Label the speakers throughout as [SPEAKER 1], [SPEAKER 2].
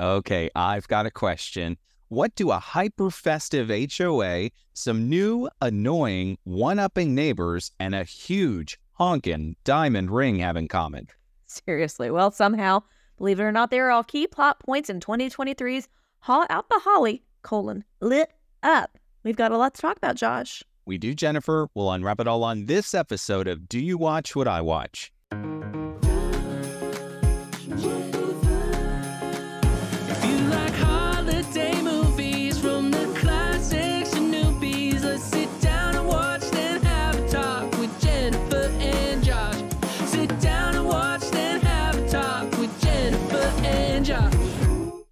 [SPEAKER 1] Okay, I've got a question. What do a hyper festive HOA, some new, annoying, one upping neighbors, and a huge, honkin' diamond ring have in common?
[SPEAKER 2] Seriously. Well, somehow, believe it or not, they are all key plot points in 2023's Haul Out the Holly, colon, lit up. We've got a lot to talk about, Josh.
[SPEAKER 1] We do, Jennifer. We'll unwrap it all on this episode of Do You Watch What I Watch?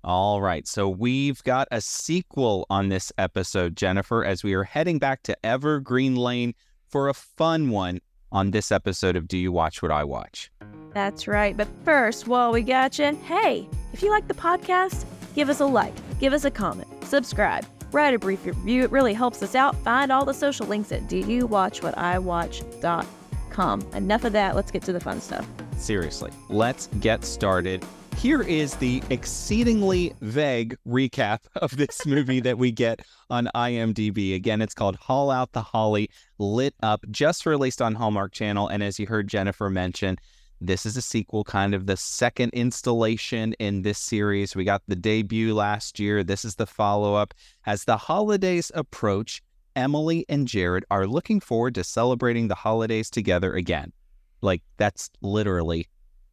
[SPEAKER 1] All right, so we've got a sequel on this episode, Jennifer, as we are heading back to Evergreen Lane for a fun one on this episode of Do You Watch What I Watch?
[SPEAKER 2] That's right. But first, while we got you, hey, if you like the podcast, give us a like, give us a comment, subscribe, write a brief review. It really helps us out. Find all the social links at doyouwatchwhatiwatch.com. Enough of that. Let's get to the fun stuff.
[SPEAKER 1] Seriously, let's get started. Here is the exceedingly vague recap of this movie that we get on IMDb. Again, it's called Haul Out the Holly, lit up, just released on Hallmark Channel. And as you heard Jennifer mention, this is a sequel, kind of the second installation in this series. We got the debut last year. This is the follow up. As the holidays approach, Emily and Jared are looking forward to celebrating the holidays together again. Like, that's literally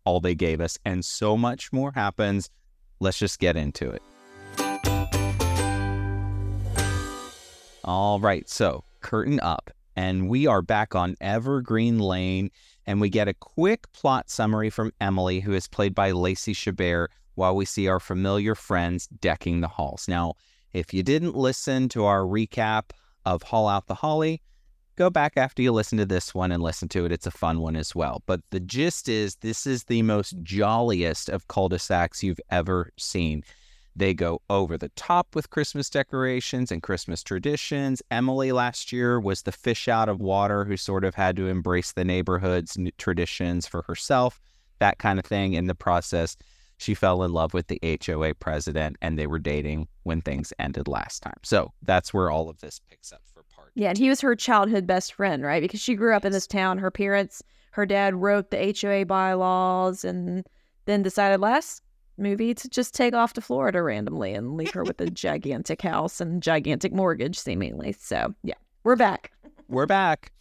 [SPEAKER 1] all they gave us. And so much more happens. Let's just get into it. All right. So, curtain up. And we are back on Evergreen Lane. And we get a quick plot summary from Emily, who is played by Lacey Chabert, while we see our familiar friends decking the halls. Now, if you didn't listen to our recap of Haul Out the Holly, go back after you listen to this one and listen to it. It's a fun one as well. But the gist is this is the most jolliest of cul de sacs you've ever seen. They go over the top with Christmas decorations and Christmas traditions. Emily last year was the fish out of water who sort of had to embrace the neighborhood's traditions for herself, that kind of thing. In the process, she fell in love with the HOA president and they were dating when things ended last time. So that's where all of this picks up.
[SPEAKER 2] Yeah, and he was her childhood best friend, right? Because she grew up in this town. Her parents, her dad wrote the HOA bylaws and then decided last movie to just take off to Florida randomly and leave her with a gigantic house and gigantic mortgage, seemingly. So, yeah, we're back.
[SPEAKER 1] We're back.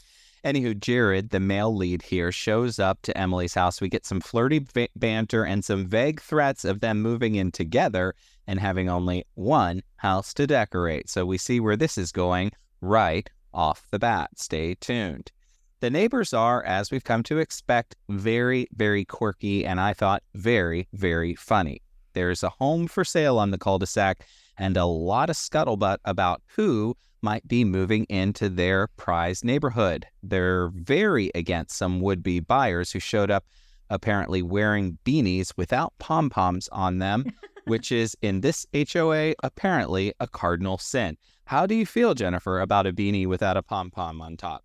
[SPEAKER 1] Anywho, Jared, the male lead here, shows up to Emily's house. We get some flirty ba- banter and some vague threats of them moving in together and having only one house to decorate. So we see where this is going right off the bat. Stay tuned. The neighbors are, as we've come to expect, very, very quirky and I thought very, very funny. There's a home for sale on the cul de sac and a lot of scuttlebutt about who might be moving into their prized neighborhood. They're very against some would be buyers who showed up apparently wearing beanies without pom poms on them, which is in this HOA apparently a cardinal sin. How do you feel, Jennifer, about a beanie without a pom pom on top?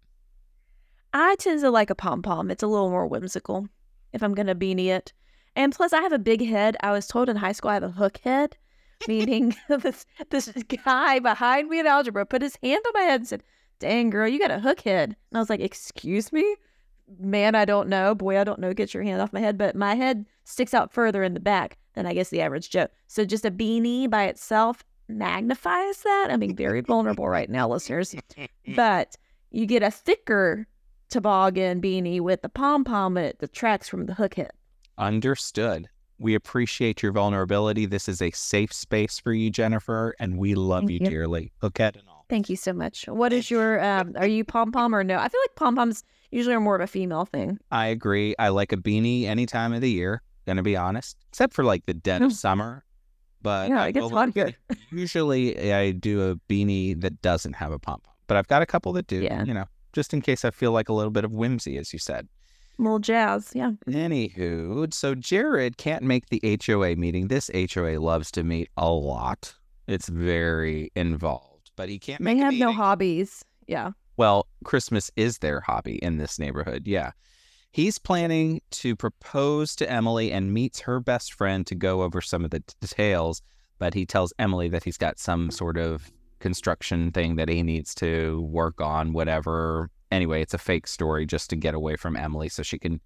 [SPEAKER 2] I tend to like a pom pom. It's a little more whimsical if I'm going to beanie it. And plus, I have a big head. I was told in high school I have a hook head, meaning this, this guy behind me in algebra put his hand on my head and said, Dang, girl, you got a hook head. And I was like, Excuse me? Man, I don't know. Boy, I don't know. Get your hand off my head. But my head sticks out further in the back than I guess the average Joe. So just a beanie by itself magnifies that. I'm being very vulnerable right now, listeners. But you get a thicker toboggan beanie with the pom pom and it detracts from the hook head.
[SPEAKER 1] Understood. We appreciate your vulnerability. This is a safe space for you, Jennifer, and we love
[SPEAKER 2] Thank
[SPEAKER 1] you,
[SPEAKER 2] you.
[SPEAKER 1] dearly. Hookhead and all.
[SPEAKER 2] Thank you so much. What is your um are you pom pom or no? I feel like pom poms usually are more of a female thing.
[SPEAKER 1] I agree. I like a beanie any time of the year, gonna be honest, except for like the dead of
[SPEAKER 2] Mm.
[SPEAKER 1] summer. But
[SPEAKER 2] Yeah, it gets hot here.
[SPEAKER 1] Usually I do a beanie that doesn't have a pom pom, but I've got a couple that do,
[SPEAKER 2] Yeah.
[SPEAKER 1] you know, just in case I feel like a little bit of whimsy, as you said.
[SPEAKER 2] Little jazz, yeah.
[SPEAKER 1] Anywho, so Jared can't make the HOA meeting. This HOA loves to meet a lot. It's very involved, but he can't
[SPEAKER 2] They
[SPEAKER 1] make a
[SPEAKER 2] have no hobbies. Yeah.
[SPEAKER 1] Well, Christmas is their hobby in this neighborhood. Yeah. He's planning to propose to Emily and meets her best friend to go over some of the details, but he tells Emily that he's got some sort of construction thing that he needs to work on, whatever. Anyway, it's a fake story just to get away from Emily so she can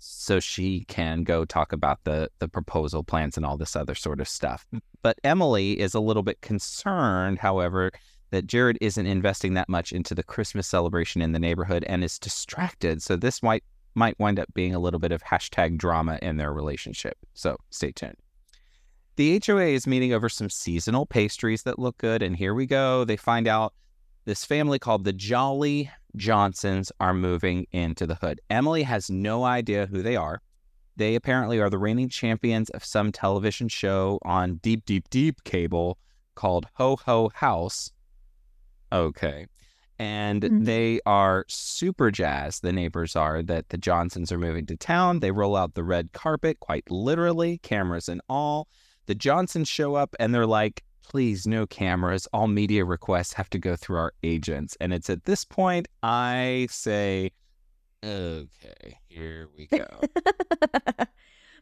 [SPEAKER 1] so she can go talk about the the proposal plans and all this other sort of stuff. Mm. But Emily is a little bit concerned, however, that Jared isn't investing that much into the Christmas celebration in the neighborhood and is distracted. So this might might wind up being a little bit of hashtag drama in their relationship. So stay tuned. The HOA is meeting over some seasonal pastries that look good, and here we go. They find out this family called the Jolly Johnsons are moving into the hood. Emily has no idea who they are. They apparently are the reigning champions of some television show on deep, deep, deep cable called Ho Ho House. Okay. And
[SPEAKER 2] Mhm.
[SPEAKER 1] they are super jazzed, the neighbors are, that the Johnsons are moving to town. They roll out the red carpet, quite literally, cameras and all. The Johnsons show up and they're like, please, no cameras. All media requests have to go through our agents. And it's at this point I say, okay, here we go.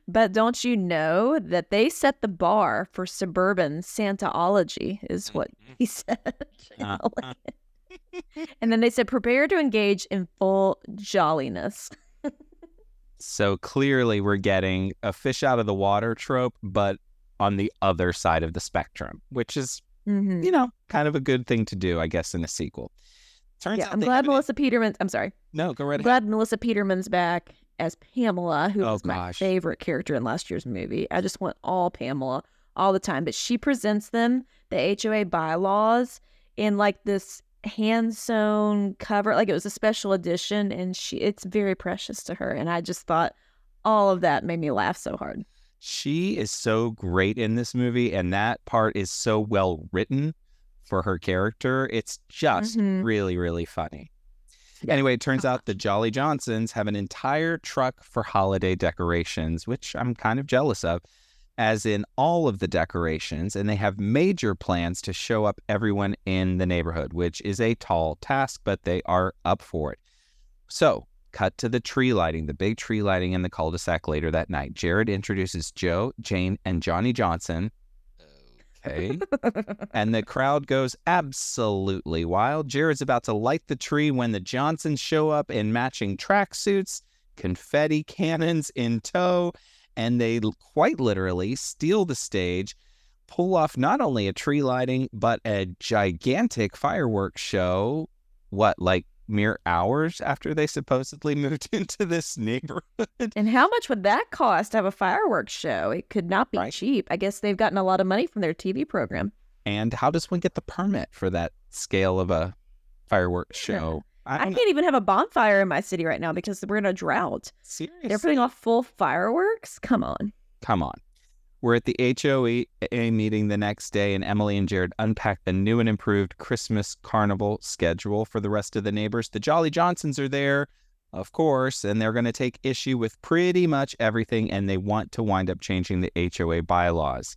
[SPEAKER 2] but don't you know that they set the bar for suburban Santaology, is what he said. And then they said, prepare to engage in full jolliness.
[SPEAKER 1] So clearly, we're getting a fish out of the water trope, but on the other side of the spectrum, which is,
[SPEAKER 2] Mhm.
[SPEAKER 1] you know, kind of a good thing to do, I guess, in a sequel. Turns
[SPEAKER 2] Yeah,
[SPEAKER 1] out
[SPEAKER 2] I'm glad Melissa Peterman's. I'm sorry.
[SPEAKER 1] No, go right
[SPEAKER 2] I'm
[SPEAKER 1] ahead.
[SPEAKER 2] glad Melissa Peterman's back as Pamela, who
[SPEAKER 1] Oh,
[SPEAKER 2] was my
[SPEAKER 1] gosh.
[SPEAKER 2] favorite character in last year's movie. I just want all Pamela all the time. But she presents them the HOA bylaws in like this hand sewn cover, like it was a special edition, and she it's very precious to her. And I just thought all of that made me laugh so hard.
[SPEAKER 1] She is so great in this movie, and that part is so well written for her character. It's just
[SPEAKER 2] Mhm.
[SPEAKER 1] really, really funny.
[SPEAKER 2] Yeah.
[SPEAKER 1] Anyway, it turns out the Jolly Johnsons have an entire truck for holiday decorations, which I'm kind of jealous of, as in all of the decorations. And they have major plans to show up everyone in the neighborhood, which is a tall task, but they are up for it. So, cut to the tree lighting, the big tree lighting in the cul de sac later that night. Jared introduces Joe, Jane, and Johnny Johnson. Okay. and the crowd goes absolutely wild. Jared's about to light the tree when the Johnsons show up in matching tracksuits, confetti cannons in tow, and they quite literally steal the stage, pull off not only a tree lighting, but a gigantic fireworks show. What, like mere hours after they supposedly moved into this neighborhood?
[SPEAKER 2] and how much would that cost to have a fireworks show? It could not be
[SPEAKER 1] Right.
[SPEAKER 2] cheap. I guess they've gotten a lot of money from their TV program.
[SPEAKER 1] And how does one get the permit for that scale of a fireworks show?
[SPEAKER 2] I,
[SPEAKER 1] know.
[SPEAKER 2] can't even have a bonfire in my city right now because we're in a drought.
[SPEAKER 1] Seriously.
[SPEAKER 2] They're putting off full fireworks? Come on.
[SPEAKER 1] Come on. We're at the HOA meeting the next day, and Emily and Jared unpack the new and improved Christmas carnival schedule for the rest of the neighbors. The Jolly Johnsons are there, of course, and they're going to take issue with pretty much everything, and they want to wind up changing the HOA bylaws.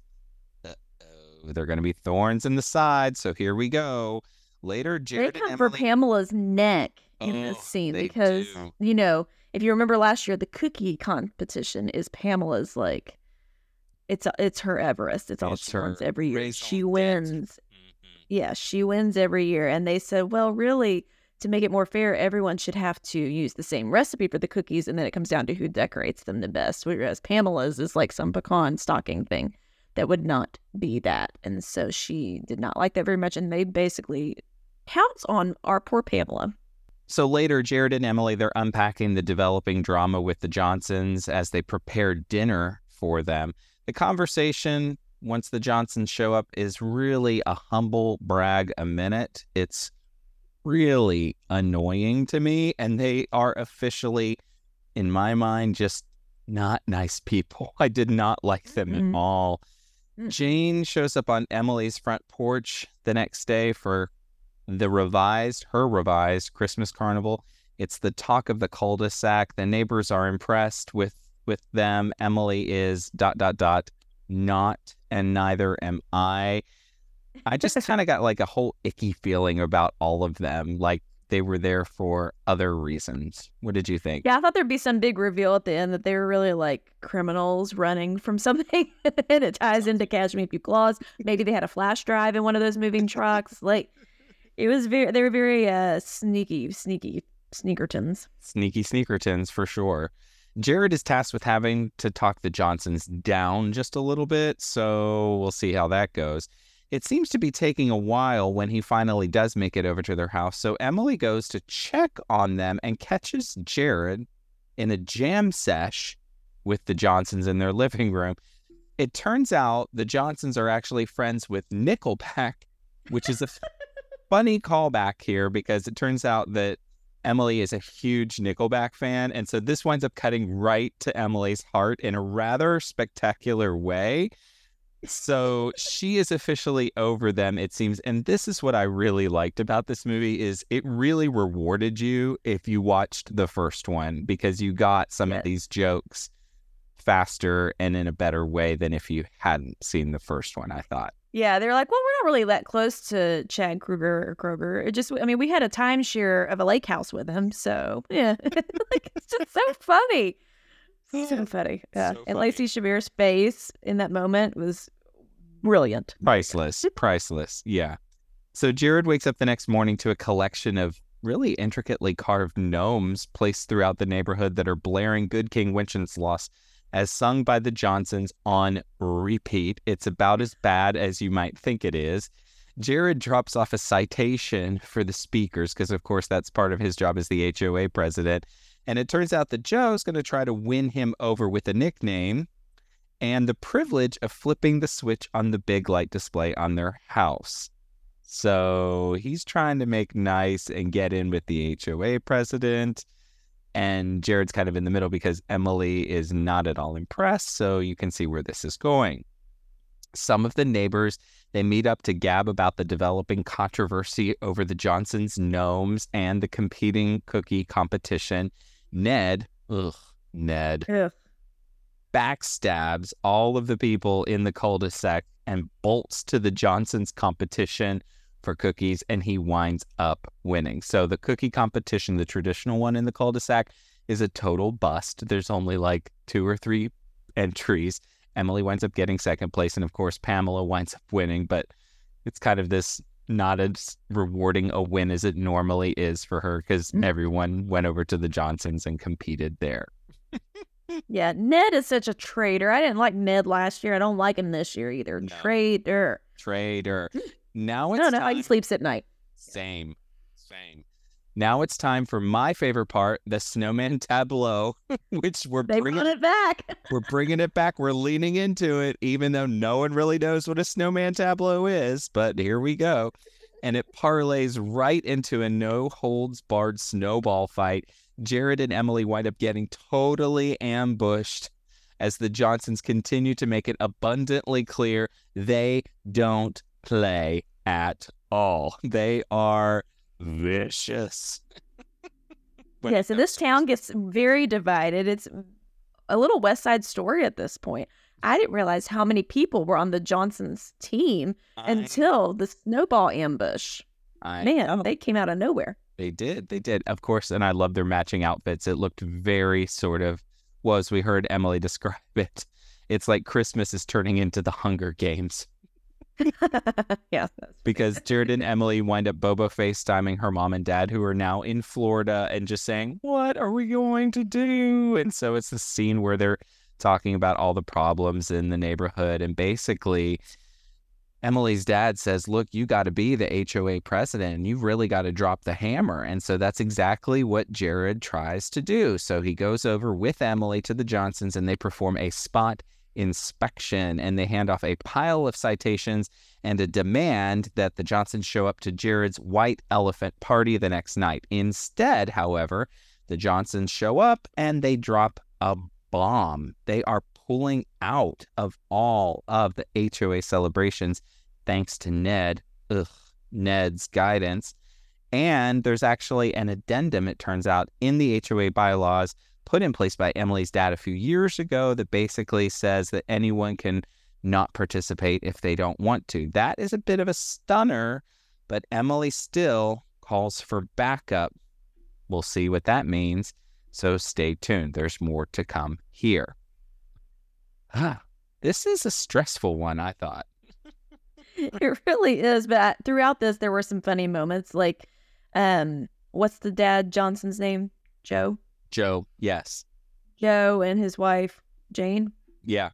[SPEAKER 1] Uh-oh, they're going to be thorns in the side, so here we go. Later, Jared
[SPEAKER 2] they come for Pamela's neck in this
[SPEAKER 1] Oh,
[SPEAKER 2] scene because,
[SPEAKER 1] do.
[SPEAKER 2] you know, if you remember last year, the cookie competition is Pamela's like, it's it's her Everest. It's all
[SPEAKER 1] It's
[SPEAKER 2] she wins every year. She wins.
[SPEAKER 1] Mhm.
[SPEAKER 2] Yeah, she wins every year. And they said, well, really, to make it more fair, everyone should have to use the same recipe for the cookies, and then it comes down to who decorates them the best. Whereas Pamela's is like some pecan stocking thing that would not be that. And so she did not like that very much. And they basically pounce on our poor Pamela.
[SPEAKER 1] So later, Jared and Emily, they're unpacking the developing drama with the Johnsons as they prepare dinner for them. The conversation, once the Johnsons show up, is really a humble brag a minute. It's really annoying to me, and they are officially, in my mind, just not nice people. I did not like them
[SPEAKER 2] Mm-mm.
[SPEAKER 1] at mm-hmm. all.
[SPEAKER 2] Mm.
[SPEAKER 1] Jane shows up on Emily's front porch the next day for the revised, her revised Christmas carnival. It's the talk of the cul-de-sac. The neighbors are impressed with with them. Emily is dot dot dot not, and neither am I. I just kind of got like a whole icky feeling about all of them. Like they were there for other reasons. What did you think?
[SPEAKER 2] Yeah, I thought there'd be some big reveal at the end that they were really like criminals running from something, and it ties into Catch Me If You Claws. Maybe they had a flash drive in one of those moving trucks. Like it was very, they were very uh sneaky, sneaky sneakertons.
[SPEAKER 1] Sneaky Sneakertons for sure. Jared is tasked with having to talk the Johnsons down just a little bit, so we'll see how that goes. It seems to be taking a while when he finally does make it over to their house, so Emily goes to check on them and catches Jared in a jam sesh with the Johnsons in their living room. It turns out the Johnsons are actually friends with Nickelback, which is a funny callback here because it turns out that Emily is a huge Nickelback fan. And so this winds up cutting right to Emily's heart in a rather spectacular way. So she is officially over them, it seems. And this is what I really liked about this movie is it really rewarded you if you watched the first one because you got some
[SPEAKER 2] Yes.
[SPEAKER 1] of these jokes faster and in a better way than if you hadn't seen the first one, I thought.
[SPEAKER 2] Yeah, they're like, well, we're not really that close to Chad Kruger or Kroeger. It just, I mean, we had a timeshare of a lake house with him, so yeah, like it's just so funny, so funny. Yeah,
[SPEAKER 1] So
[SPEAKER 2] and
[SPEAKER 1] funny.
[SPEAKER 2] Lacey Chabert's face in that moment was brilliant.
[SPEAKER 1] Priceless, priceless. Yeah. So Jared wakes up the next morning to a collection of really intricately carved gnomes placed throughout the neighborhood that are blaring Good King Wenceslas as sung by the Johnsons on repeat. It's about as bad as you might think it is. Jared drops off a citation for the speakers because, of course, that's part of his job as the HOA president. And it turns out that Joe's going to try to win him over with a nickname and the privilege of flipping the switch on the big light display on their house. So he's trying to make nice and get in with the HOA president. And Jared's kind of in the middle because Emily is not at all impressed. So you can see where this is going. Some of the neighbors they meet up to gab about the developing controversy over the Johnsons' gnomes and the competing cookie competition. Ned, ugh, Ned,
[SPEAKER 2] Ugh.
[SPEAKER 1] backstabs all of the people in the cul-de-sac and bolts to the Johnsons competition for cookies and he winds up winning. So the cookie competition, the traditional one in the cul-de-sac is a total bust. There's only like two or three entries. Emily winds up getting second place and of course Pamela winds up winning, but it's kind of this not as rewarding a win as it normally is for her because
[SPEAKER 2] Mm.
[SPEAKER 1] everyone went over to the Johnsons and competed there.
[SPEAKER 2] Yeah, Ned is such a traitor. I didn't like Ned last year. I don't like him this year either.
[SPEAKER 1] No.
[SPEAKER 2] Traitor.
[SPEAKER 1] Trader. Now it's
[SPEAKER 2] don't know
[SPEAKER 1] time.
[SPEAKER 2] he sleeps at night.
[SPEAKER 1] Same, same. Now it's time for my favorite part, the snowman tableau, which we're
[SPEAKER 2] They
[SPEAKER 1] bringing
[SPEAKER 2] it back.
[SPEAKER 1] we're bringing it back. We're leaning into it, even though no one really knows what a snowman tableau is. But here we go, and it parlays right into a no holds barred snowball fight. Jared and Emily wind up getting totally ambushed as the Johnsons continue to make it abundantly clear they don't play at all. They are vicious. When
[SPEAKER 2] yeah, so this town gets very divided. It's a little West Side Story at this point. I didn't realize how many people were on the Johnsons team
[SPEAKER 1] I-
[SPEAKER 2] until the snowball ambush.
[SPEAKER 1] I
[SPEAKER 2] Man,
[SPEAKER 1] know.
[SPEAKER 2] they came out of nowhere.
[SPEAKER 1] They did. They did. Of course, and I love their matching outfits. It looked very sort of well, we heard Emily describe it. It's like Christmas is turning into the Hunger Games
[SPEAKER 2] yeah.
[SPEAKER 1] because Jared and Emily wind up Bobo FaceTiming her mom and dad, who are now in Florida, and just saying, What are we going to do? And so it's the scene where they're talking about all the problems in the neighborhood. And basically, Emily's dad says, Look, you got to be the HOA president and you've really got to drop the hammer. And so that's exactly what Jared tries to do. So he goes over with Emily to the Johnsons and they perform a spot inspection and they hand off a pile of citations and a demand that the Johnsons show up to Jared's white elephant party the next night. Instead, however, the Johnsons show up and they drop a bomb. They are pulling out of all of the HOA celebrations thanks to Ned. Ugh, Ned's guidance. And there's actually an addendum, it turns out, in the HOA bylaws put in place by Emily's dad a few years ago that basically says that anyone can not participate if they don't want to. That is a bit of a stunner, but Emily still calls for backup. We'll see what that means. So stay tuned. There's more to come here. Ah, this is a stressful one, I thought.
[SPEAKER 2] it really is. But throughout this, there were some funny moments. Like, um, what's the dad Johnson's name? Joe.
[SPEAKER 1] Joe, yes.
[SPEAKER 2] Joe and his wife Jane.
[SPEAKER 1] Yeah.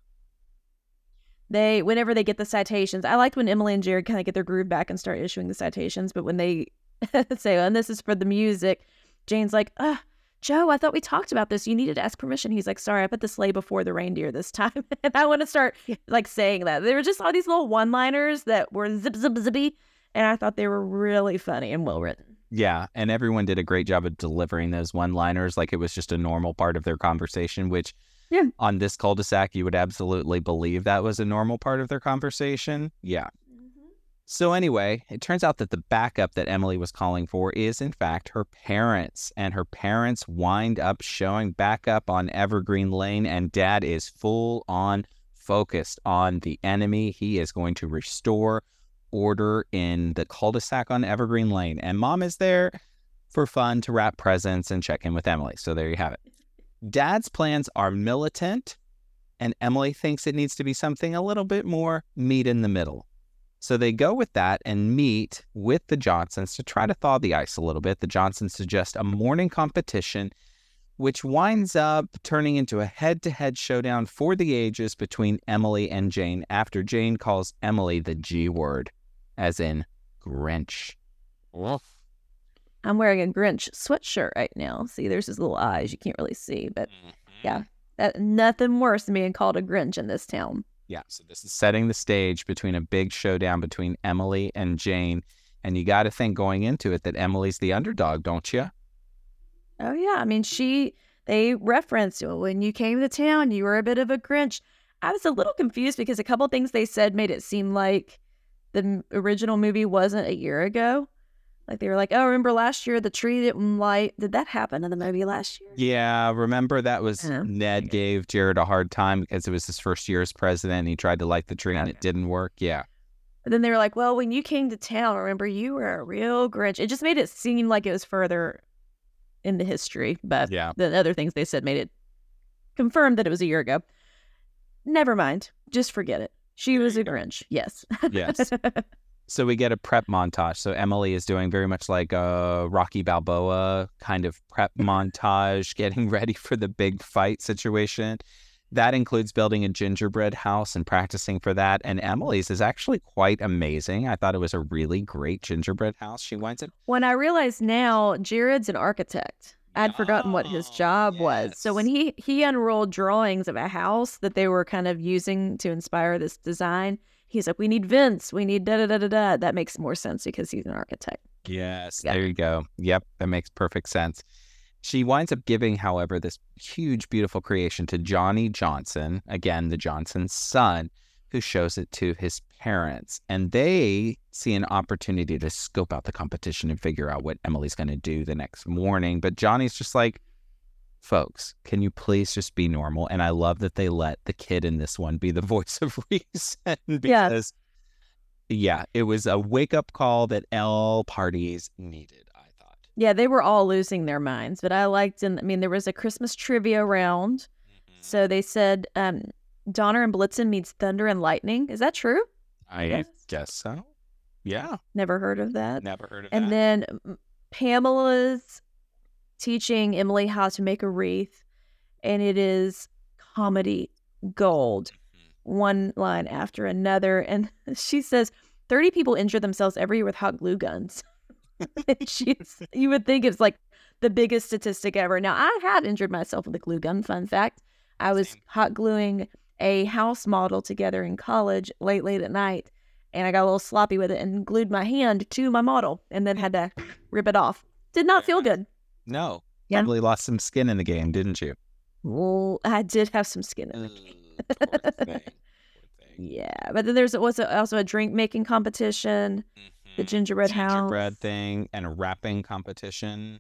[SPEAKER 2] They, whenever they get the citations, I liked when Emily and Jared kind of get their groove back and start issuing the citations. But when they say, "And this is for the music," Jane's like, "Ah, Joe, I thought we talked about this. You needed to ask permission." He's like, "Sorry, I put the sleigh before the reindeer this time." and I want to start like saying that. There were just all these little one-liners that were zip zip zippy, and I thought they were really funny and well written.
[SPEAKER 1] Yeah. And everyone did a great job of delivering those one liners like it was just a normal part of their conversation, which
[SPEAKER 2] Yeah.
[SPEAKER 1] on this cul de sac, you would absolutely believe that was a normal part of their conversation. Yeah. Mm-hmm. So, anyway, it turns out that the backup that Emily was calling for is, in fact, her parents. And her parents wind up showing back up on Evergreen Lane, and dad is full on focused on the enemy. He is going to restore order in the cul de sac on Evergreen Lane. And mom is there for fun to wrap presents and check in with Emily. So, there you have it. Dad's plans are militant, and Emily thinks it needs to be something a little bit more meet in the middle. So they go with that and meet with the Johnsons to try to thaw the ice a little bit. The Johnsons suggest a morning competition, which winds up turning into a head to head showdown for the ages between Emily and Jane after Jane calls Emily the G word, as in Grinch.
[SPEAKER 2] I'm wearing a Grinch sweatshirt right now. See, there's his little eyes. You can't really see, but mm-hmm. Yeah. that nothing worse than being called a Grinch in this town.
[SPEAKER 1] Yeah, so this is setting the stage between a big showdown between Emily and Jane. And you got to think going into it that Emily's the underdog, don't you?
[SPEAKER 2] Oh yeah, I mean she they referenced well, when you came to town, you were a bit of a Grinch. I was a little confused because a couple things they said made it seem like the original movie wasn't a year ago. Like they were like, "Oh, remember last year the tree didn't light? Did that happen in the movie last year?"
[SPEAKER 1] Yeah, remember that was
[SPEAKER 2] Yeah.
[SPEAKER 1] Ned gave Jared a hard time because it was his first year as president. And he tried to light the tree and it didn't work. Yeah.
[SPEAKER 2] And then they were like, "Well, when you came to town, remember you were a real Grinch." It just made it seem like it was further in the history, but
[SPEAKER 1] Yeah.
[SPEAKER 2] the other things they said made it confirmed that it was a year ago. Never mind. Just forget it. She was a. Grinch. Yes.
[SPEAKER 1] Yes. So we get a prep montage. So Emily is doing very much like a Rocky Balboa kind of prep montage, getting ready for the big fight situation. That includes building a gingerbread house and practicing for that. And Emily's is actually quite amazing. I thought it was a really great gingerbread house. She winds up
[SPEAKER 2] when I realize now, Jared's an architect. I'd forgotten what his
[SPEAKER 1] Oh,
[SPEAKER 2] job was. So when he he unrolled drawings of a house that they were kind of using to inspire this design, he's like, "We need vents. We need da da da da da." That makes more sense because he's an architect.
[SPEAKER 1] Yes,
[SPEAKER 2] Yeah.
[SPEAKER 1] there you go. Yep, that makes perfect sense. She winds up giving, however, this huge, beautiful creation to Johnny Johnson, again, the Johnson's son, who shows it to his parents. And they see an opportunity to scope out the competition and figure out what Emily's going to do the next morning. But Johnny's just like, folks, can you please just be normal? And I love that they let the kid in this one be the voice of reason
[SPEAKER 2] Yeah.
[SPEAKER 1] because yeah, it was a wake up call that all parties needed, I thought.
[SPEAKER 2] Yeah, they were all losing their minds, but I liked and I mean there was a Christmas trivia round. So they said um Donner and Blitzen means thunder and lightning. Is that true?
[SPEAKER 1] I
[SPEAKER 2] Yes.
[SPEAKER 1] guess so. Yeah,
[SPEAKER 2] Never heard of that.
[SPEAKER 1] never heard of
[SPEAKER 2] And
[SPEAKER 1] that.
[SPEAKER 2] And then Pamela's teaching Emily how to make a wreath, and it is comedy gold, mm-hmm. one line after another. And she says 30 people injure themselves every year with hot glue guns. And She's, you would think it's like the biggest statistic ever. Now, I had injured myself with a glue gun, fun fact. I was
[SPEAKER 1] Same.
[SPEAKER 2] hot gluing a house model together in college late, late at night and I got a little sloppy with it and glued my hand to my model and then had to rip it off. Did not feel good.
[SPEAKER 1] no,
[SPEAKER 2] Yeah.
[SPEAKER 1] probably lost some skin in the game, didn't you?
[SPEAKER 2] Well, I did have some skin in
[SPEAKER 1] Ugh,
[SPEAKER 2] it.
[SPEAKER 1] poor thing, poor thing.
[SPEAKER 2] Yeah, but then there's was also a drink making competition, the
[SPEAKER 1] Mhm.
[SPEAKER 2] gingerbread house.
[SPEAKER 1] gingerbread thing and a rapping competition.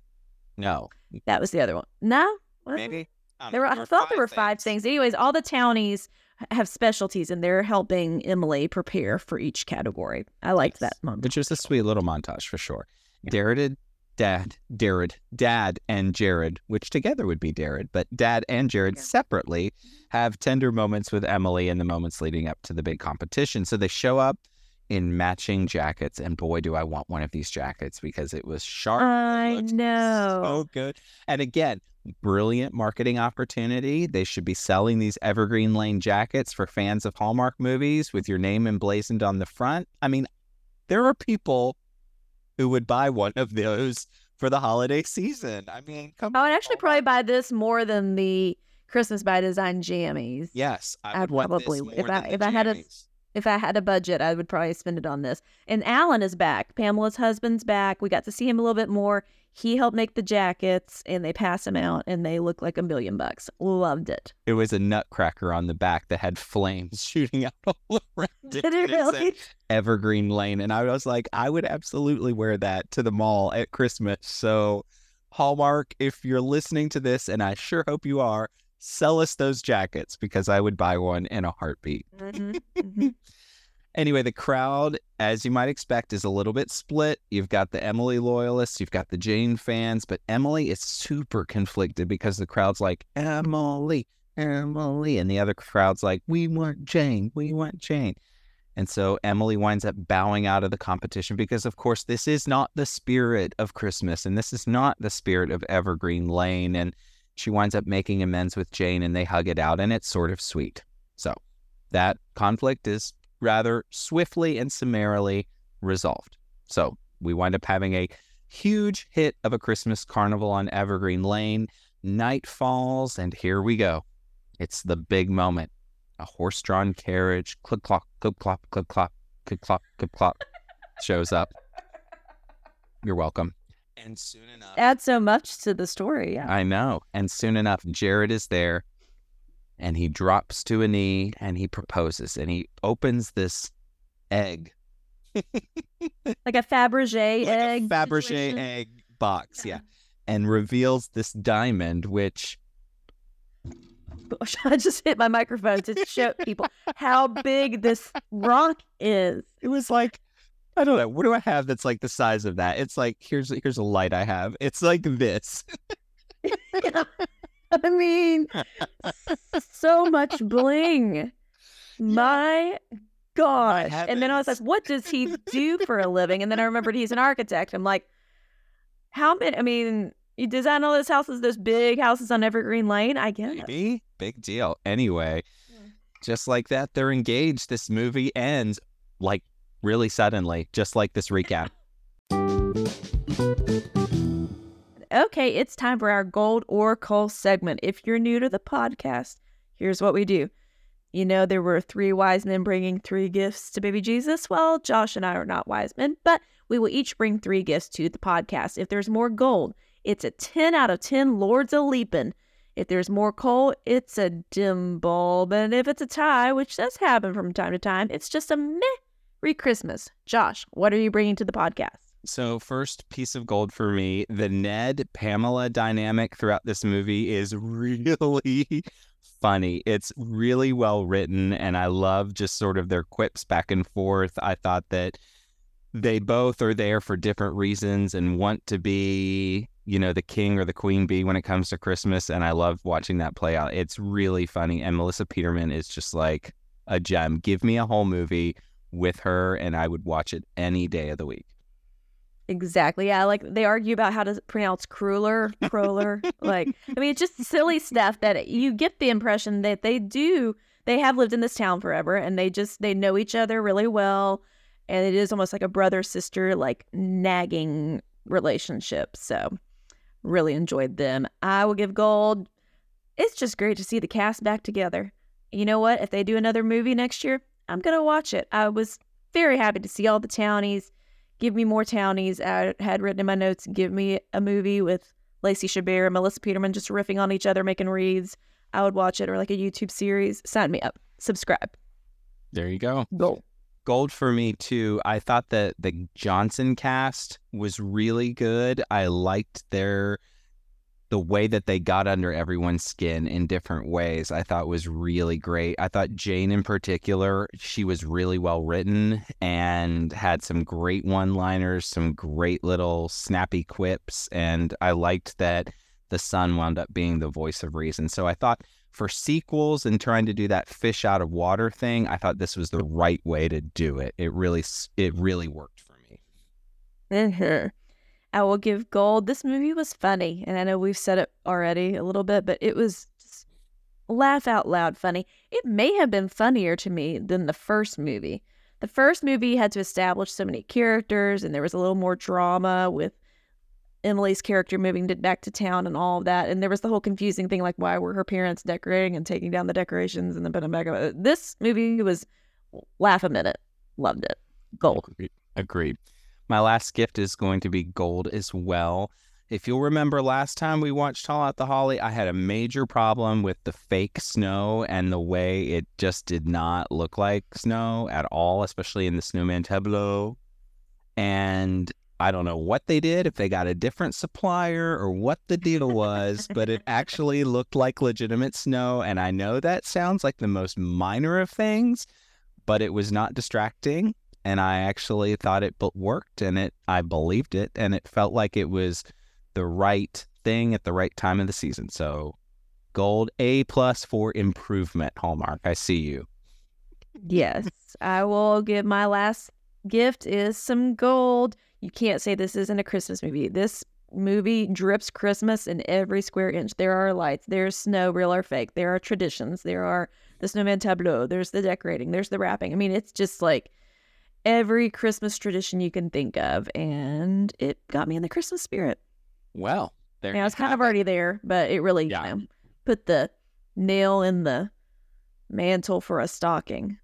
[SPEAKER 1] No,
[SPEAKER 2] That was the other one. No,
[SPEAKER 1] maybe I
[SPEAKER 2] There were,
[SPEAKER 1] know.
[SPEAKER 2] I thought there were five things. Anyways, all the townies have specialties and they're helping Emily prepare for each category. I liked
[SPEAKER 1] Yes.
[SPEAKER 2] that month.
[SPEAKER 1] which was a sweet little montage for sure. Jared, Dad, Jared, Dad and Jared, which together would be Jared, but Dad and Jared
[SPEAKER 2] Yeah.
[SPEAKER 1] separately have tender moments with Emily in the moments leading up to the big competition. So they show up in matching jackets, and boy, do I want one of these jackets because it was sharp.
[SPEAKER 2] I know.
[SPEAKER 1] So good. And again, brilliant marketing opportunity. They should be selling these Evergreen Lane jackets for fans of Hallmark movies with your name emblazoned on the front. I mean, there are people who would buy one of those for the holiday season. I mean, come
[SPEAKER 2] I
[SPEAKER 1] on.
[SPEAKER 2] would actually probably buy this more than the Christmas by Design jammies.
[SPEAKER 1] Yes, I
[SPEAKER 2] I'd
[SPEAKER 1] would want this
[SPEAKER 2] probably- if I- if I had a-. If I had a budget, I would probably spend it on this. And Alan is back. Pamela's husband's back. We got to see him a little bit more. He helped make the jackets and they pass them out and they look like a million bucks. Loved it.
[SPEAKER 1] It was a nutcracker on the back that had flames shooting out all around it.
[SPEAKER 2] Did it really?
[SPEAKER 1] Evergreen Lane. And I was like, I would absolutely wear that to the mall at Christmas. So, Hallmark, if you're listening to this, and I sure hope you are, sell us those jackets because I would buy one in a heartbeat.
[SPEAKER 2] Mhm, mhm.
[SPEAKER 1] Anyway, the crowd, as you might expect, is a little bit split. You've got the Emily loyalists, you've got the Jane fans, but Emily is super conflicted because the crowd's like, Emily, Emily. And the other crowd's like, we want Jane, we want Jane. And so Emily winds up bowing out of the competition because, of course, this is not the spirit of Christmas and this is not the spirit of Evergreen Lane. And she winds up making amends with Jane and they hug it out, and it's sort of sweet. So that conflict is rather swiftly and summarily resolved. So we wind up having a huge hit of a Christmas carnival on Evergreen Lane. Night falls, and here we go. It's the big moment. A horse drawn carriage, click clock, click clop, click clop, click clop, click clop, shows up. You're welcome. And soon enough,
[SPEAKER 2] Add so much to the story. Yeah.
[SPEAKER 1] I know. And soon enough, Jared is there and he drops to a knee and he proposes and he opens this egg.
[SPEAKER 2] Like a Fabergé
[SPEAKER 1] like
[SPEAKER 2] egg.
[SPEAKER 1] a Fabergé
[SPEAKER 2] situation.
[SPEAKER 1] egg box, yeah. And reveals this diamond, which
[SPEAKER 2] I just hit my microphone to show people how big this rock is.
[SPEAKER 1] it was like I don't know. What do I have that's like the size of that? It's like here's here's a light I have. It's like this.
[SPEAKER 2] I mean, so much bling. My gosh. And then I was like, what does he do for a living? And then I remembered he's an architect. I'm like, how many? I mean, you design all those houses, those big houses on Evergreen Lane? I guess.
[SPEAKER 1] Maybe big deal. Anyway,
[SPEAKER 2] Yeah.
[SPEAKER 1] just like that, they're engaged. This movie ends like really suddenly, just like this recap.
[SPEAKER 2] Okay, it's time for our gold or coal segment. If you're new to the podcast, here's what we do. You know, there were three wise men bringing three gifts to baby Jesus. Well, Josh and I are not wise men, but we will each bring three gifts to the podcast. If there's more gold, it's a 10 out of 10 Lords a Leapin'. If there's more coal, it's a dim bulb. And if it's a tie, which does happen from time to time, it's just a meh. Merry Christmas. Josh, what are you bringing to the podcast?
[SPEAKER 1] So, first piece of gold for me the Ned Pamela dynamic throughout this movie is really funny. It's really well written, and I love just sort of their quips back and forth. I thought that they both are there for different reasons and want to be, you know, the king or the queen bee when it comes to Christmas. And I love watching that play out. It's really funny. And Melissa Peterman is just like a gem. Give me a whole movie with her, and I would watch it any day of the week.
[SPEAKER 2] Exactly. Yeah. Like they argue about how to pronounce crueler, crueler. like, I mean, it's just silly stuff that you get the impression that they do, they have lived in this town forever and they just, they know each other really well. And it is almost like a brother sister, like nagging relationship. So, really enjoyed them. I will give gold. It's just great to see the cast back together. You know what? If they do another movie next year, I'm going to watch it. I was very happy to see all the townies give me more townies. I had written in my notes, give me a movie with Lacey Chabert and Melissa Peterman just riffing on each other, making reads. I would watch it or like a YouTube series. Sign me up. Subscribe.
[SPEAKER 1] There you go.
[SPEAKER 2] Go.
[SPEAKER 1] Gold for me too. I thought that the Johnson cast was really good. I liked their the way that they got under everyone's skin in different ways, I thought was really great. I thought Jane, in particular, she was really well written and had some great one liners, some great little snappy quips. And I liked that the son wound up being the voice of reason. So I thought for sequels and trying to do that fish out of water thing, I thought this was the right way to do it. It really, it really worked for me.
[SPEAKER 2] Mhm. I will give gold. This movie was funny, and I know we've said it already a little bit, but it was just laugh out loud funny. It may have been funnier to me than the first movie. The first movie had to establish so many characters, and there was a little more drama with Emily's character moving to, back to town and all of that. And there was the whole confusing thing, like why were her parents decorating and taking down the decorations and then putting them back. This movie was laugh a minute. Loved it. Gold.
[SPEAKER 1] Agreed. Agreed. My last gift is going to be gold as well. If you'll remember last time we watched Haul Out the Holly, I had a major problem with the fake snow and the way it just did not look like snow at all, especially in the snowman tableau. And I don't know what they did, if they got a different supplier or what the deal was, but it actually looked like legitimate snow. And I know that sounds like the most minor of things, but it was not distracting and I actually thought it worked and it I believed it and it felt like it was the right thing at the right time of the season. So gold A plus for improvement, Hallmark. I see you.
[SPEAKER 2] Yes, I will give my last gift is some gold. You can't say this isn't a Christmas movie. This movie drips Christmas in every square inch. There are lights, there's snow, real or fake. There are traditions. There are the snowman tableau. There's the decorating. There's the wrapping. I mean, it's just like every Christmas tradition you can think of, and it got me in the Christmas spirit.
[SPEAKER 1] Well, there
[SPEAKER 2] Yeah, I was kind of already there, but it really
[SPEAKER 1] Yeah.
[SPEAKER 2] you know, put the nail in the mantle for a stocking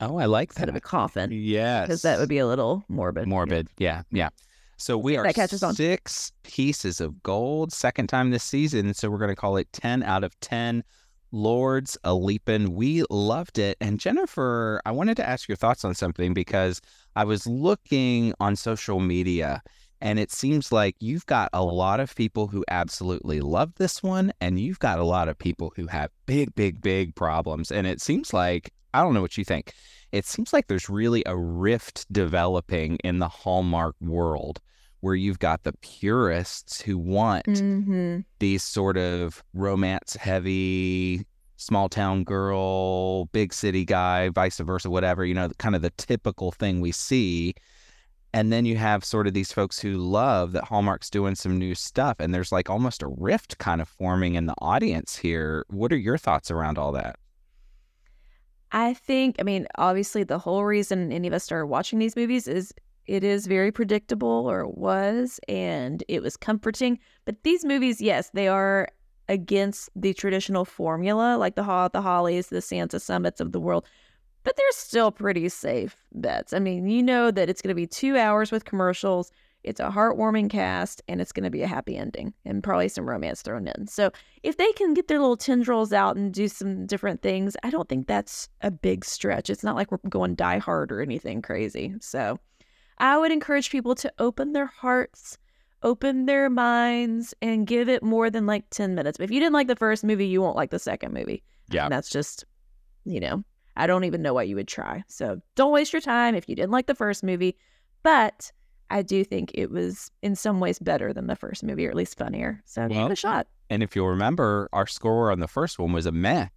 [SPEAKER 1] Oh, I like
[SPEAKER 2] instead
[SPEAKER 1] that.
[SPEAKER 2] of a coffin,
[SPEAKER 1] Yes.
[SPEAKER 2] because that would be a little morbid. Yeah.
[SPEAKER 1] morbid. Yeah, yeah. So we are
[SPEAKER 2] That catches on.
[SPEAKER 1] six pieces of gold, second time this season. So we're going to call it 10 out of 10. Lords a leapin'. We loved it. And Jennifer, I wanted to ask your thoughts on something because I was looking on social media and it seems like you've got a lot of people who absolutely love this one and you've got a lot of people who have big, big, big problems. And it seems like, I don't know what you think it seems like there's really a rift developing in the Hallmark world where you've got the purists who want
[SPEAKER 2] Mm-hmm.
[SPEAKER 1] these sort of romance heavy small town girl, big city guy, vice versa, whatever, you know, kind of the typical thing we see. And then you have sort of these folks who love that Hallmark's doing some new stuff. And there's like almost a rift kind of forming in the audience here. What are your thoughts around all that?
[SPEAKER 2] I think, I mean, obviously, the whole reason any of us started watching these movies is it is very predictable, or it was, and it was comforting. But these movies, yes, they are against the traditional formula, like the Haw the Hollies, the Santa Summits of the world. But they're still pretty safe bets. I mean, you know that it's going to be two hours with commercials. It's a heartwarming cast, and it's going to be a happy ending, and probably some romance thrown in. So if they can get their little tendrils out and do some different things, I don't think that's a big stretch. It's not like we're going die hard or anything crazy. So I would encourage people to open their hearts, open their minds, and give it more than like 10 minutes. But if you didn't like the first movie, you won't like the second movie.
[SPEAKER 1] Yeah.
[SPEAKER 2] And that's just, you know, I don't even know what you would try. So don't waste your time if you didn't like the first movie. But I do think it was in some ways better than the first movie, or at least funnier. So give it a shot.
[SPEAKER 1] And if you'll remember, our score on the first one was a meh,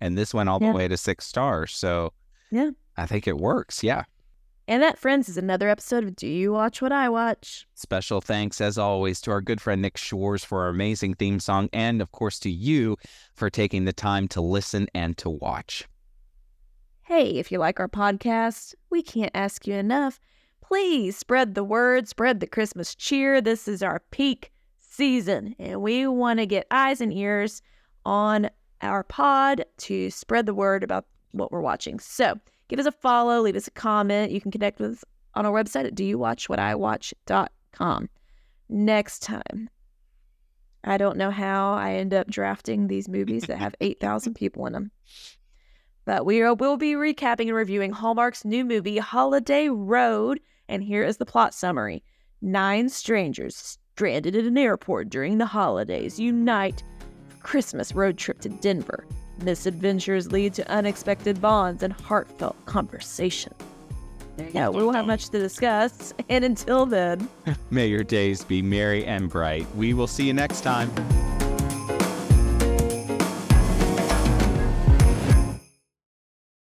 [SPEAKER 1] and this went all the way to six stars. So
[SPEAKER 2] Yeah.
[SPEAKER 1] I think it works. Yeah.
[SPEAKER 2] And that, friends, is another episode of Do You Watch What I Watch?
[SPEAKER 1] Special thanks, as always, to our good friend Nick Shores for our amazing theme song, and of course to you for taking the time to listen and to watch.
[SPEAKER 2] Hey, if you like our podcast, we can't ask you enough. Please spread the word, spread the Christmas cheer. This is our peak season, and we want to get eyes and ears on our pod to spread the word about what we're watching. So give us a follow, leave us a comment. You can connect with us on our website at doyouwatchwhatIwatch.com. Next time, I don't know how I end up drafting these movies that have 8,000 people in them. But we will be recapping and reviewing Hallmark's new movie, Holiday Road. And here is the plot summary Nine strangers stranded at an airport during the holidays, unite for Christmas road trip to Denver. Misadventures lead to unexpected bonds and heartfelt conversation. There you go. We won't have much to discuss. And until then,
[SPEAKER 1] May your days be merry and bright. We will see you next time.